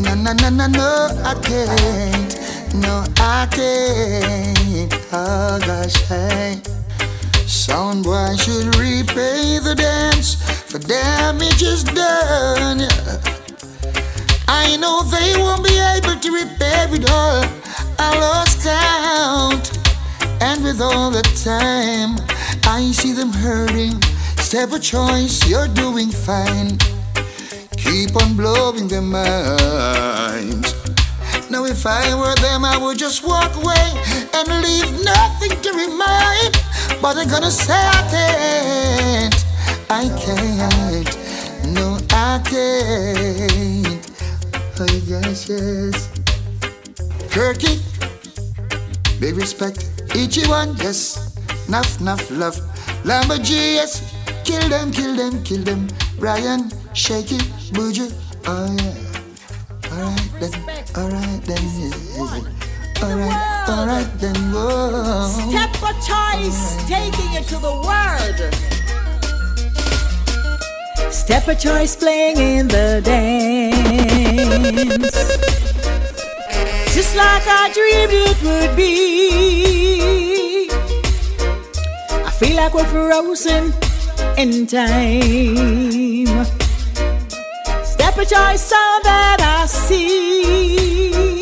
No, no, no, no, no, I can't. No, I can't. Oh gosh, hey. Sound boy should repay the dance for damages done. I know they won't be able to repair it all. I lost count, and with all the time, I see them hurting. Step a choice, you're doing fine. Keep on blowing their minds. Now, if I were them, I would just walk away and leave nothing to remind. But they're gonna say I can't, I can't, no, I can't. Oh, yes, yes. Kirky, big respect. One, yes. Nuff, nuff, love. Lamborghini, yes. Kill them, kill them, kill them. Brian, shake it, Buju. Oh, yeah. Alright then, alright then. Alright, alright then. Whoa. Step a choice, taking it to the world. Step a choice playing in the dance. Just like I dreamed it would be. I feel like we're frozen in time. Step a choice, all that I see.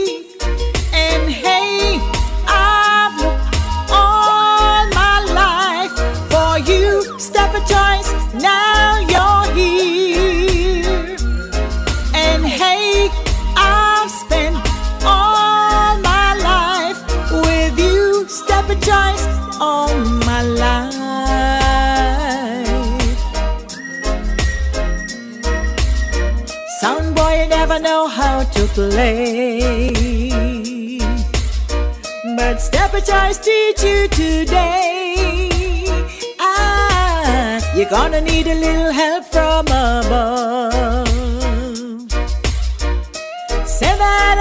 how to play. But step aside. teach you today. Ah, you're gonna need a little help from above. Seven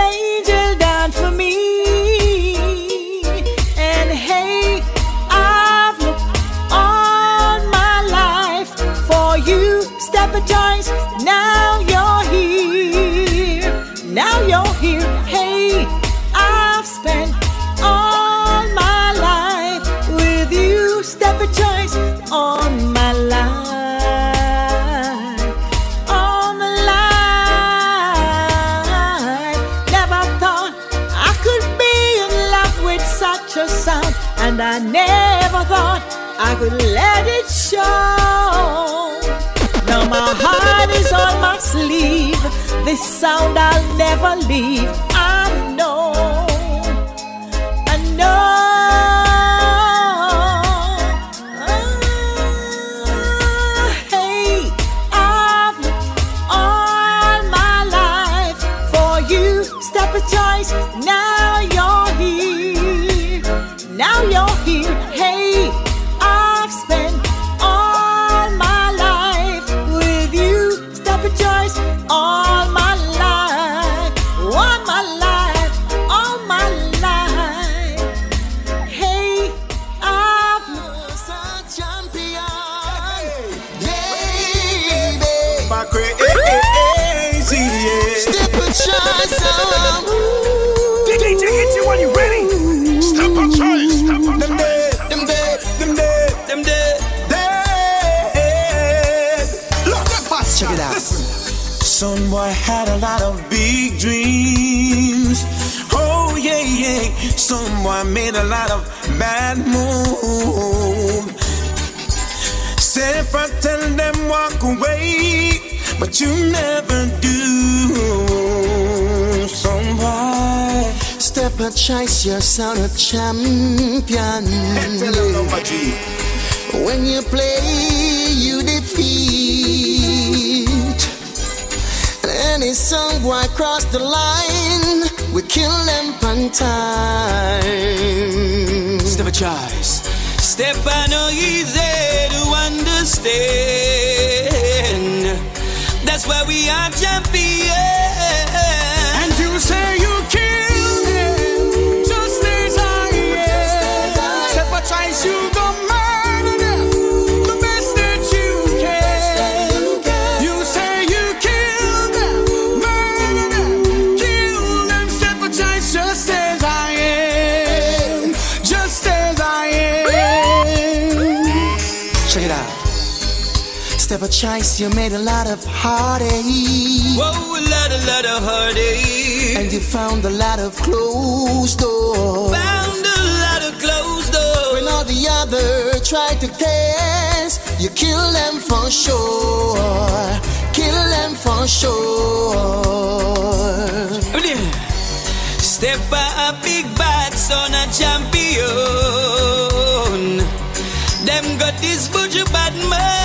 I could let it show. Now my heart is on my sleeve. This sound I'll never leave. boy made a lot of bad moves. Say if I tell them walk away, but you never do. So why step a choice? You're sound a champion. When you play, you defeat. And any song why cross the line? we kill them on time. Step a choice. Step I know easy to understand. That's why we are champions. And you say you kill. a choice, you made a lot of heartache. Whoa, a lot, a lot of heartache. And you found a lot of closed doors. Found a lot of closed doors. When all the others tried to dance, you kill them for sure. Kill them for sure. Step by a big bad son, a champion. Them got this butcher bad man.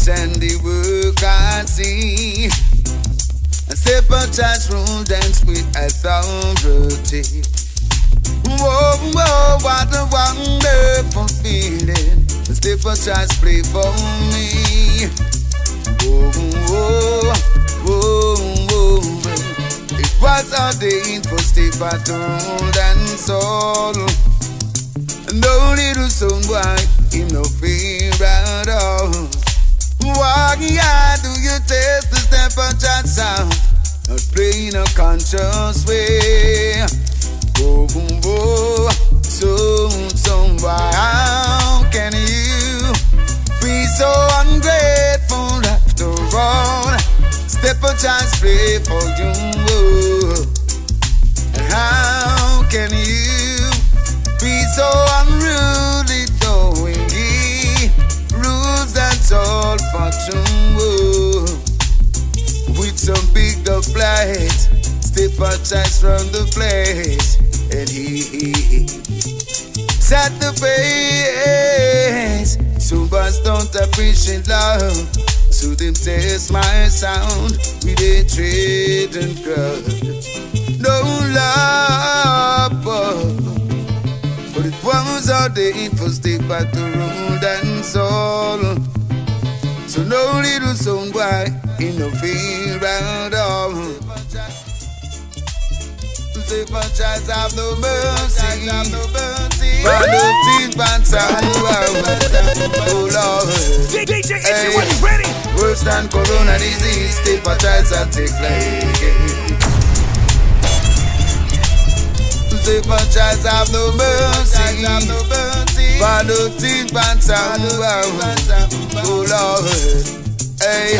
send the work see. A simple church rule dance with authority. Whoa, whoa, what a wonderful feeling. A simple church play for me. Whoa, whoa, whoa, whoa. It was a day for stable soul and soul. No little son boy, in no fear at all walk high, do you test the step of that sound? Not playing a conscious way. Oh, boom, boom. So, so, how can you be so ungrateful after all? Step a choice play for you. And how can you be so unruly? fortune. Whoa. With some big dog flight, step baptized from the place. And he, he, he. sat the face. Don't appreciate love. So them test my sound with a trade and grudge. No love. But it was all the info, stay back to road and soul. So no little son boy in no fear at all. Say franchise have no mercy, have no mercy. But the teen pants are Oh Lord, hey, when you ready? Worse than corona disease, stay franchise and take like Say franchise have no mercy, have no mercy. Balutin Bantam, oh Lord. Hey,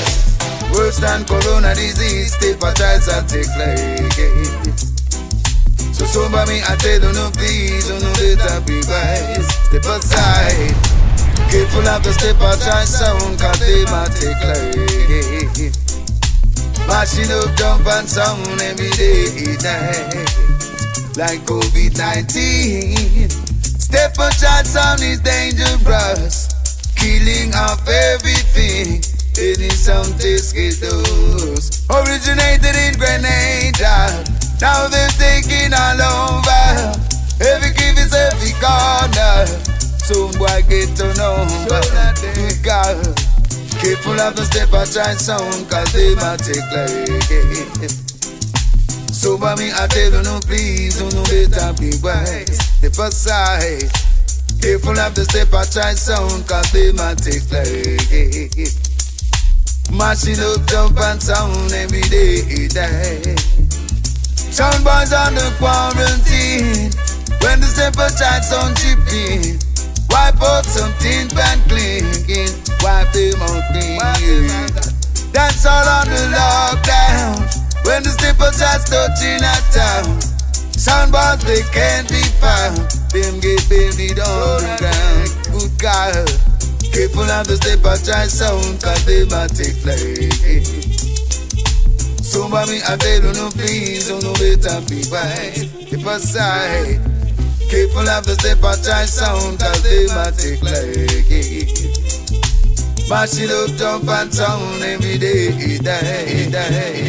worse than corona disease, hepatitis I take like. So sober me, I tell you no please, you no later be wise. Step aside. Careful of the step outside sound, cause they might take like. Mashing up jump and sound every day. Like COVID 19. Step a choice sound is dangerous, killing off everything. Any sound discos originated in Grenada. Now they're taking all over. Every give is every corner. Soon boy get to know Good girl. Careful of the step I try sound, cause they might take like. So by me, I tell you no please, you no better be wise. Step aside. Careful of the step I try sound, cause they might take like Mashing up, jump and sound every day, day. Sound boys on the quarantine. When the simple child sound chipping, wipe out some tin pan clinking, wipe them out clean. That's all on the lockdown. When the simple child touching a town, sound boys they can't be found. Them get buried on the ground. Good God, People of the step I try sound, cause they might take like. So me, I tell you no please, you no better be wise. Keep aside, careful of the step I try sound, cause they might take like it. Mash it up, jump and sound every day, day, day.